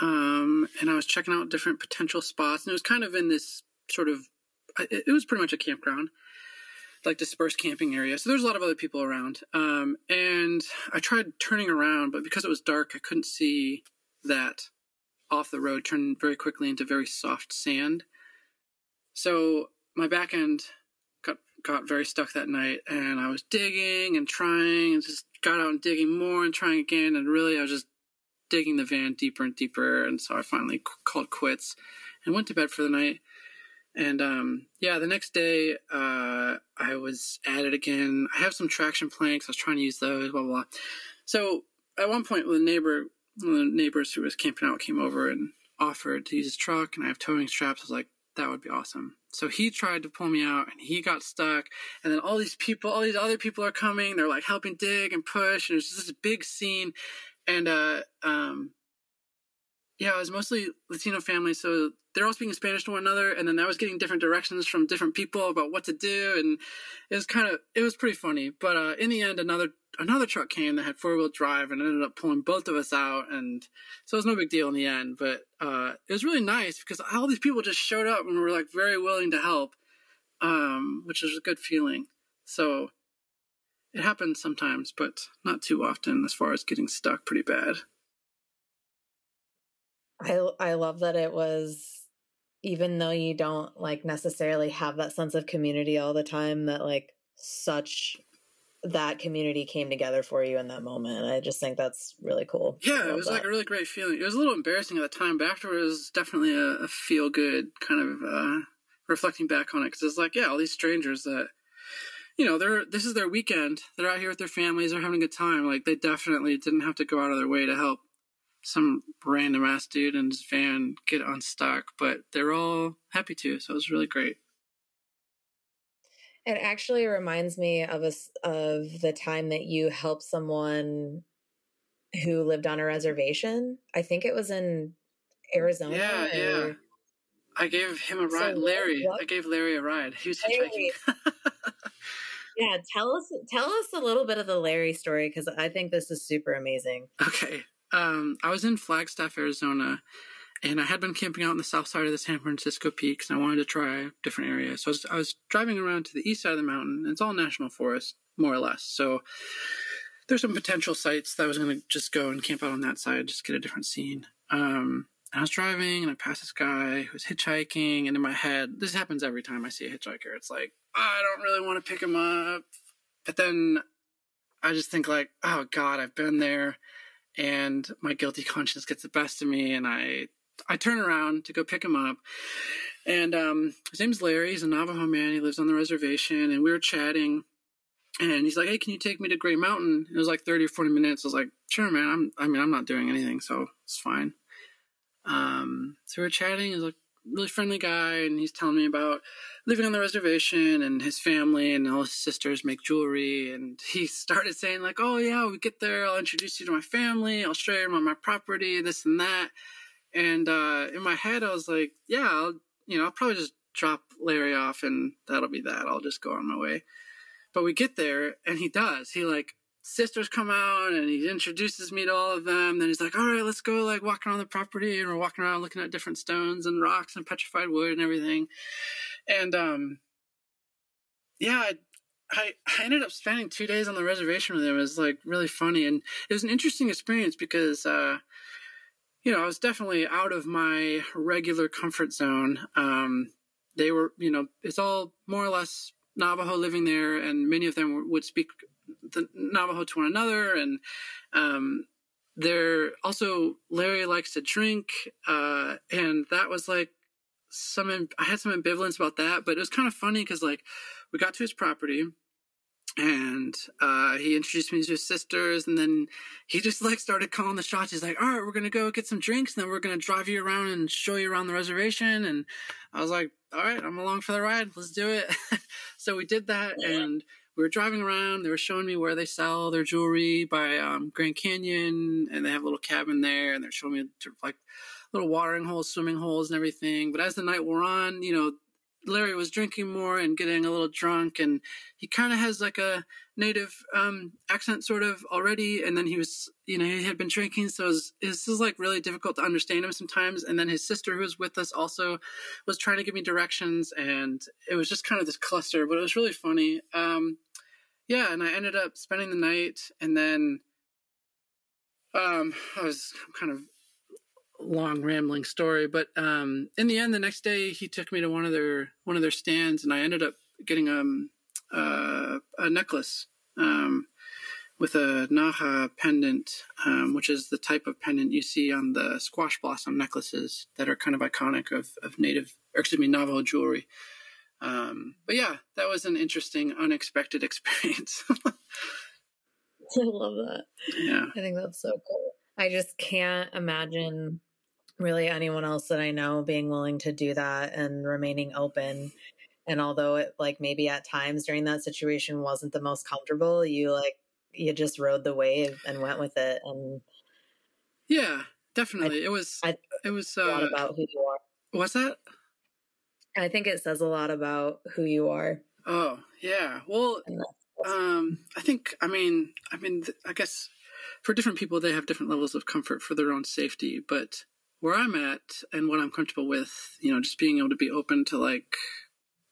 Speaker 2: um, and I was checking out different potential spots, and it was kind of in this sort of, it, it was pretty much a campground, like dispersed camping area. So there's a lot of other people around, um, and I tried turning around, but because it was dark, I couldn't see that off the road turn very quickly into very soft sand. So my back end got got very stuck that night, and I was digging and trying, and just got out and digging more and trying again, and really I was just digging the van deeper and deeper, and so I finally called quits and went to bed for the night. And um, yeah, the next day uh, I was at it again. I have some traction planks. I was trying to use those. Blah blah. blah. So at one point, the neighbor, the neighbors who was camping out, came over and offered to use his truck, and I have towing straps. I was like, that would be awesome. So he tried to pull me out, and he got stuck. And then all these people, all these other people are coming. They're like helping dig and push, and it's just this big scene. And uh, um, yeah, it was mostly Latino families, so they're all speaking Spanish to one another, and then I was getting different directions from different people about what to do, and it was kind of it was pretty funny. But uh, in the end, another another truck came that had four wheel drive and ended up pulling both of us out, and so it was no big deal in the end. But uh, it was really nice because all these people just showed up and were like very willing to help, um, which is a good feeling. So it happens sometimes, but not too often as far as getting stuck pretty bad.
Speaker 1: I I love that it was even though you don't like necessarily have that sense of community all the time that like such that community came together for you in that moment. I just think that's really cool.
Speaker 2: Yeah, it was that. like a really great feeling. It was a little embarrassing at the time, but afterwards, it was definitely a, a feel good kind of uh, reflecting back on it because it's like, yeah, all these strangers that you know they're this is their weekend. They're out here with their families. They're having a good time. Like they definitely didn't have to go out of their way to help some random ass dude in his van get unstuck, but they're all happy to. So it was really great.
Speaker 1: It actually reminds me of a, of the time that you helped someone who lived on a reservation. I think it was in Arizona.
Speaker 2: Yeah, or... yeah. I gave him a ride, so Larry. What? I gave Larry a ride. He was hitchhiking. [LAUGHS]
Speaker 1: yeah, tell us tell us a little bit of the Larry story because I think this is super amazing.
Speaker 2: Okay, um, I was in Flagstaff, Arizona, and I had been camping out on the south side of the San Francisco Peaks, and I wanted to try different areas. So I was, I was driving around to the east side of the mountain. it's all national forest, more or less. So there's some potential sites that I was going to just go and camp out on that side, just get a different scene. Um, I was driving and I passed this guy who was hitchhiking, and in my head, this happens every time I see a hitchhiker. It's like, I don't really want to pick him up. But then I just think like, oh God, I've been there and my guilty conscience gets the best of me and I I turn around to go pick him up. And um, his name's Larry. He's a Navajo man. He lives on the reservation. And we were chatting. And he's like, "Hey, can you take me to Gray Mountain?" It was like thirty or forty minutes. I was like, "Sure, man. I'm. I mean, I'm not doing anything, so it's fine." Um, so we are chatting. He's like, really friendly guy, and he's telling me about living on the reservation and his family and all his sisters make jewelry. And [LAUGHS] he started saying like, "Oh yeah, we get there, I'll introduce you to my family. I'll show you my property, this and that." And uh, in my head, I was like, "Yeah, I'll, you know, I'll probably just drop Larry off, and that'll be that. I'll just go on my way." But we get there, and he does. He like sisters come out and he introduces me to all of them. Then he's like, all right, let's go like walk around the property. And we're walking around looking at different stones and rocks and petrified wood and everything. And, um, yeah, I, I ended up spending two days on the reservation with him. It was like really funny. And it was an interesting experience because, uh, you know, I was definitely out of my regular comfort zone. Um, they were, you know, it's all more or less Navajo living there, and many of them would speak the Navajo to one another, and um, they're also Larry likes to drink, uh, and that was like some. I had some ambivalence about that, but it was kind of funny because like we got to his property, and uh, he introduced me to his sisters, and then he just like started calling the shots. He's like, "All right, we're gonna go get some drinks, and then we're gonna drive you around and show you around the reservation." And I was like, "All right, I'm along for the ride. Let's do it." [LAUGHS] so we did that, and we were driving around. They were showing me where they sell their jewelry by um, Grand Canyon, and they have a little cabin there, and they're showing me like little watering holes, swimming holes, and everything. But as the night wore on, you know, Larry was drinking more and getting a little drunk, and he kind of has like a native um, accent sort of already. And then he was, you know, he had been drinking, so it was, it was like really difficult to understand him sometimes. And then his sister, who was with us, also was trying to give me directions, and it was just kind of this cluster. But it was really funny. Um, yeah, and I ended up spending the night, and then um, I was kind of long rambling story, but um, in the end, the next day he took me to one of their one of their stands, and I ended up getting um uh, a necklace um, with a Naja pendant, um, which is the type of pendant you see on the squash blossom necklaces that are kind of iconic of, of native, or excuse me, Navajo jewelry. Um, but yeah, that was an interesting, unexpected [LAUGHS] experience. [LAUGHS]
Speaker 1: I love that.
Speaker 2: Yeah.
Speaker 1: I think that's so cool. I just can't imagine really anyone else that I know being willing to do that and remaining open. And although it like maybe at times during that situation wasn't the most comfortable, you like you just rode the wave and went with it and
Speaker 2: yeah definitely I, it was I, it was uh,
Speaker 1: about who you are
Speaker 2: what's that
Speaker 1: i think it says a lot about who you are
Speaker 2: oh yeah well um i think i mean i mean i guess for different people they have different levels of comfort for their own safety but where i'm at and what i'm comfortable with you know just being able to be open to like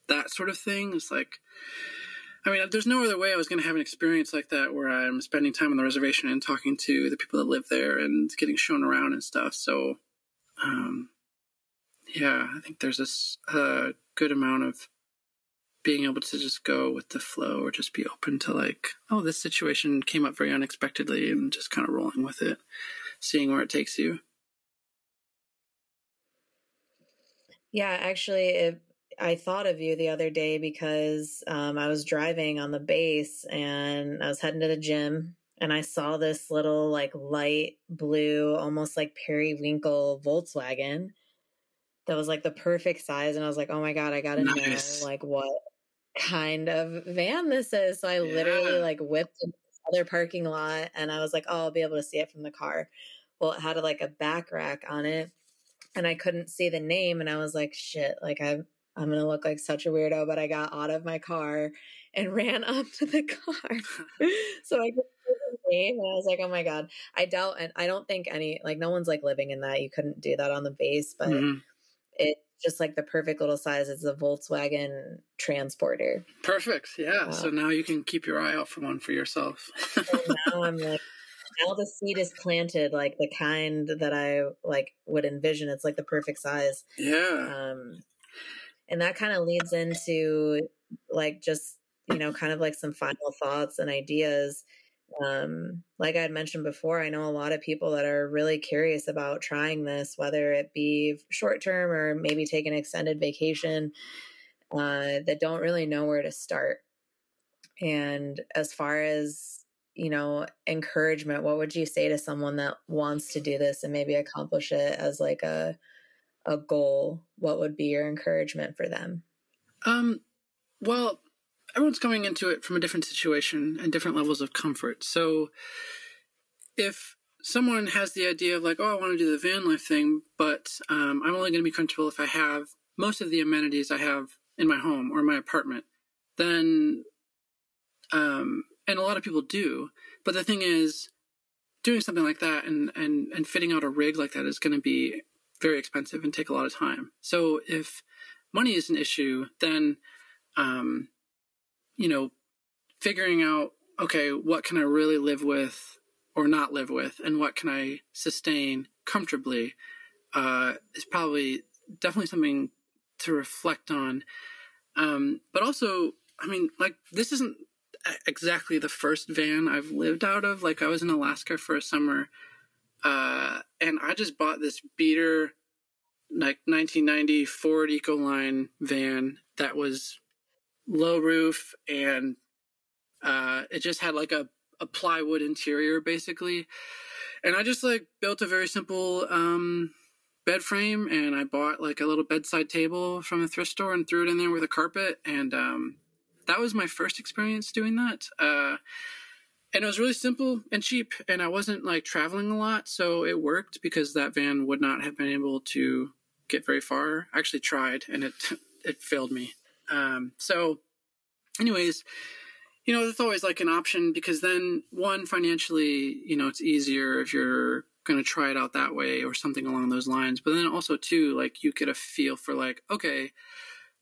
Speaker 2: that sort of thing is like I mean, there's no other way I was going to have an experience like that where I'm spending time on the reservation and talking to the people that live there and getting shown around and stuff. So, um, yeah, I think there's this uh, good amount of being able to just go with the flow or just be open to like, oh, this situation came up very unexpectedly and just kind of rolling with it, seeing where it takes you.
Speaker 1: Yeah, actually, it I thought of you the other day because um, I was driving on the base and I was heading to the gym and I saw this little like light blue, almost like periwinkle Volkswagen that was like the perfect size. And I was like, oh my God, I got to nice. know like what kind of van this is. So I yeah. literally like whipped into this other parking lot and I was like, oh, I'll be able to see it from the car. Well, it had like a back rack on it and I couldn't see the name. And I was like, shit, like I I'm going to look like such a weirdo, but I got out of my car and [LAUGHS] ran up to the car. [LAUGHS] so I could the name and I was like, oh my God. I doubt, and I don't think any, like, no one's like living in that. You couldn't do that on the base, but mm-hmm. It's just like the perfect little size. It's a Volkswagen transporter.
Speaker 2: Perfect. Yeah. so now you can keep your eye out for one for yourself. [LAUGHS]
Speaker 1: now I'm like, now the seed is planted like the kind that I like would envision. It's like the perfect size.
Speaker 2: Yeah.
Speaker 1: Um, and that kind of leads into like just you know kind of like some final thoughts and ideas um like i had mentioned before i know a lot of people that are really curious about trying this whether it be short term or maybe take an extended vacation uh that don't really know where to start and as far as you know encouragement what would you say to someone that wants to do this and maybe accomplish it as like a a goal, what would be your encouragement for them?
Speaker 2: Um, well, everyone's coming into it from a different situation and different levels of comfort. So if someone has the idea of like, oh, I want to do the van life thing, but um, I'm only going to be comfortable if I have most of the amenities I have in my home or my apartment, then, um, and a lot of people do. But the thing is, doing something like that and and and fitting out a rig like that is going to be very expensive and take a lot of time. So if money is an issue, then, um, you know, figuring out, okay, what can I really live with or not live with, and what can I sustain comfortably, uh, is probably definitely something to reflect on. Um, but also, I mean, like, this isn't exactly the first van I've lived out of. Like, I was in Alaska for a summer uh, and I just bought this beater, like 1990 Ford Econoline van that was low roof and uh, it just had like a, a plywood interior basically. And I just like built a very simple um, bed frame and I bought like a little bedside table from a thrift store and threw it in there with a carpet. And um, that was my first experience doing that. Uh, and it was really simple and cheap and i wasn't like traveling a lot so it worked because that van would not have been able to get very far i actually tried and it [LAUGHS] it failed me um, so anyways you know that's always like an option because then one financially you know it's easier if you're going to try it out that way or something along those lines. But then also too like you get a feel for like okay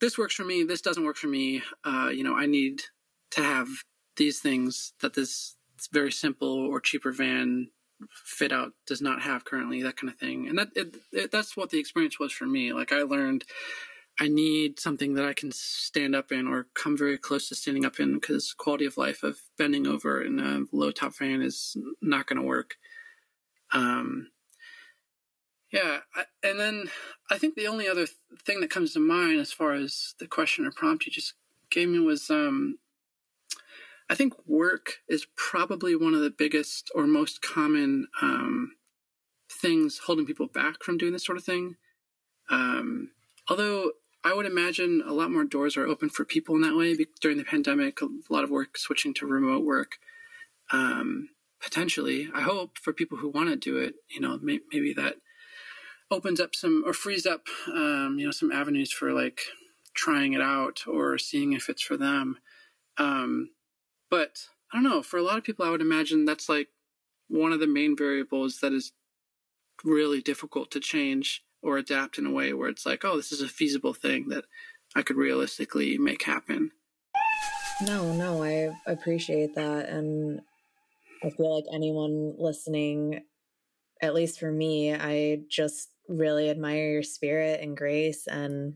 Speaker 2: this works for me this doesn't work for me uh, you know i need to have these things that this very simple or cheaper van fit out does not have currently that kind of thing. And that it, it, that's what the experience was for me. Like i learned I need something that I can stand up in or come very close to standing up in because quality of life of bending over in a low top fan is not going to work. Um, yeah, I, and then I think the only other th- thing that comes to mind as far as the question or prompt you just gave me was um, I think work is probably one of the biggest or most common um, things holding people back from doing this sort of thing. Um, although I would imagine a lot more doors are open for people in that way during the pandemic. A lot of work switching to remote work. Um, potentially, I hope for people who want to do it, you know, may- maybe that opens up some or frees up, um, you know, some avenues for like trying it out or seeing if it's for them. Um, but I don't know. For a lot of people, I would imagine that's like one of the main variables that is really difficult to change or adapt in a way where it's like, oh, this is a feasible thing that I could realistically make happen.
Speaker 1: No, no, I appreciate that. And I feel like anyone listening, at least for me, I just really admire your spirit and grace. And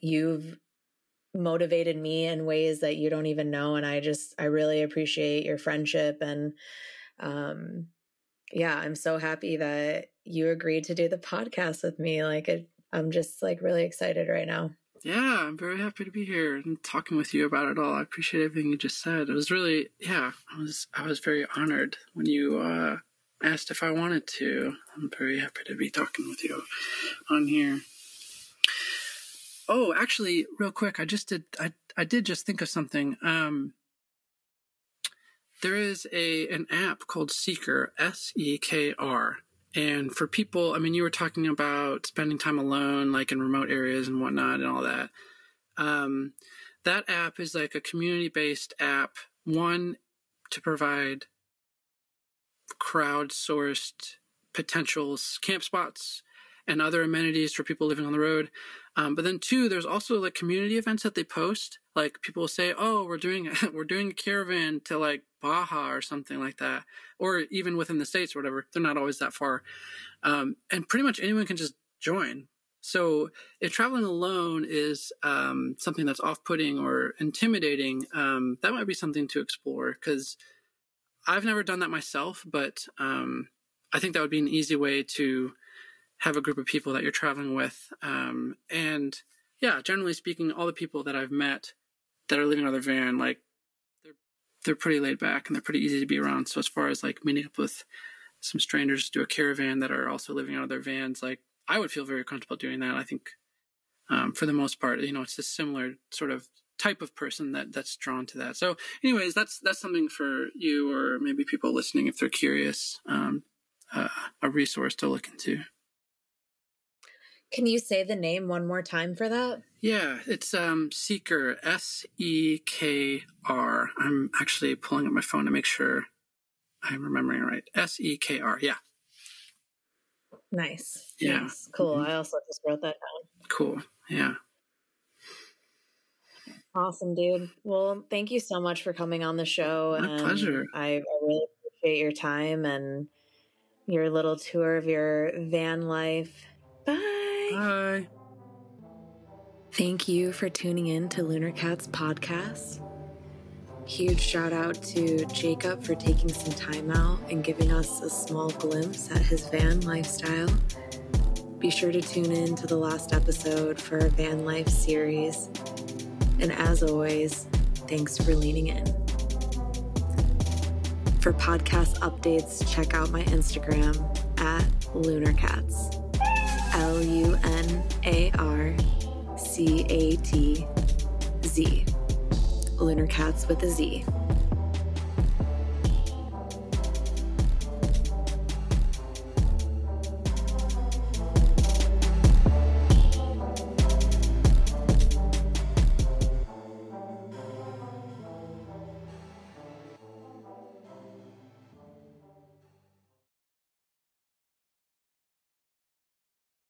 Speaker 1: you've motivated me in ways that you don't even know. And I just, I really appreciate your friendship. And um, yeah, I'm so happy that you agreed to do the podcast with me. Like, it, I'm just like really excited right now.
Speaker 2: Yeah, I'm very happy to be here and talking with you about it all. I appreciate everything you just said. It was really, yeah, I was, I was very honored when you uh, asked if I wanted to. I'm very happy to be talking with you on here. Oh, actually, real quick, I just did, I, I did just think of something. Um, there is a an app called Sekr, S E K R, and for people, I mean, you were talking about spending time alone, like in remote areas and whatnot, and all that. Um, that app is like a community based app, one to provide crowdsourced potentials, camp spots, and other amenities for people living on the road. Um, but then two, there's also like community events that they post. Like people say, "Oh, we're doing [LAUGHS] we're doing a caravan to like Baja or something like that," or even within the states or whatever. They're not always that far, um, and pretty much anyone can just join. So if traveling alone is um, something that's off-putting or intimidating, um, that might be something to explore because I've never done that myself, but um, I think that would be an easy way to have a group of people that you're traveling with. Um, and yeah, generally speaking, all the people that I've met that are living out of their van, like they're they're pretty laid back and they're pretty easy to be around. So as far as like meeting up with some strangers to do a caravan that are also living out of their vans, like I would feel very comfortable doing that. I think um, for the most part, you know, it's a similar sort of type of person that that's drawn to that. So, anyways, that's that's something for you or maybe people listening if they're curious, um, uh, a resource to look into.
Speaker 1: Can you say the name one more time for that?
Speaker 2: Yeah, it's um Sekr S E K R. I'm actually pulling up my phone to make sure I'm remembering it right. S E K R. Yeah.
Speaker 1: Nice.
Speaker 2: Yeah.
Speaker 1: Nice. Cool.
Speaker 2: Mhm.
Speaker 1: I also just wrote that down.
Speaker 2: Cool. Yeah.
Speaker 1: Awesome, dude. Well, thank you so much for coming on the show.
Speaker 2: My pleasure.
Speaker 1: I, I really appreciate your time and your little tour of your van life. Bye.
Speaker 2: Bye.
Speaker 1: Thank you for tuning in to Lunar Catz podcast. Huge shout out to Jacob for taking some time out and giving us a small glimpse at his van lifestyle. Be sure to tune in to the last episode for our van life series. And as always, thanks for leaning in. For podcast updates, check out my Instagram at Lunar Catz. L U N A R C A T Z. Lunar Catz with a Z.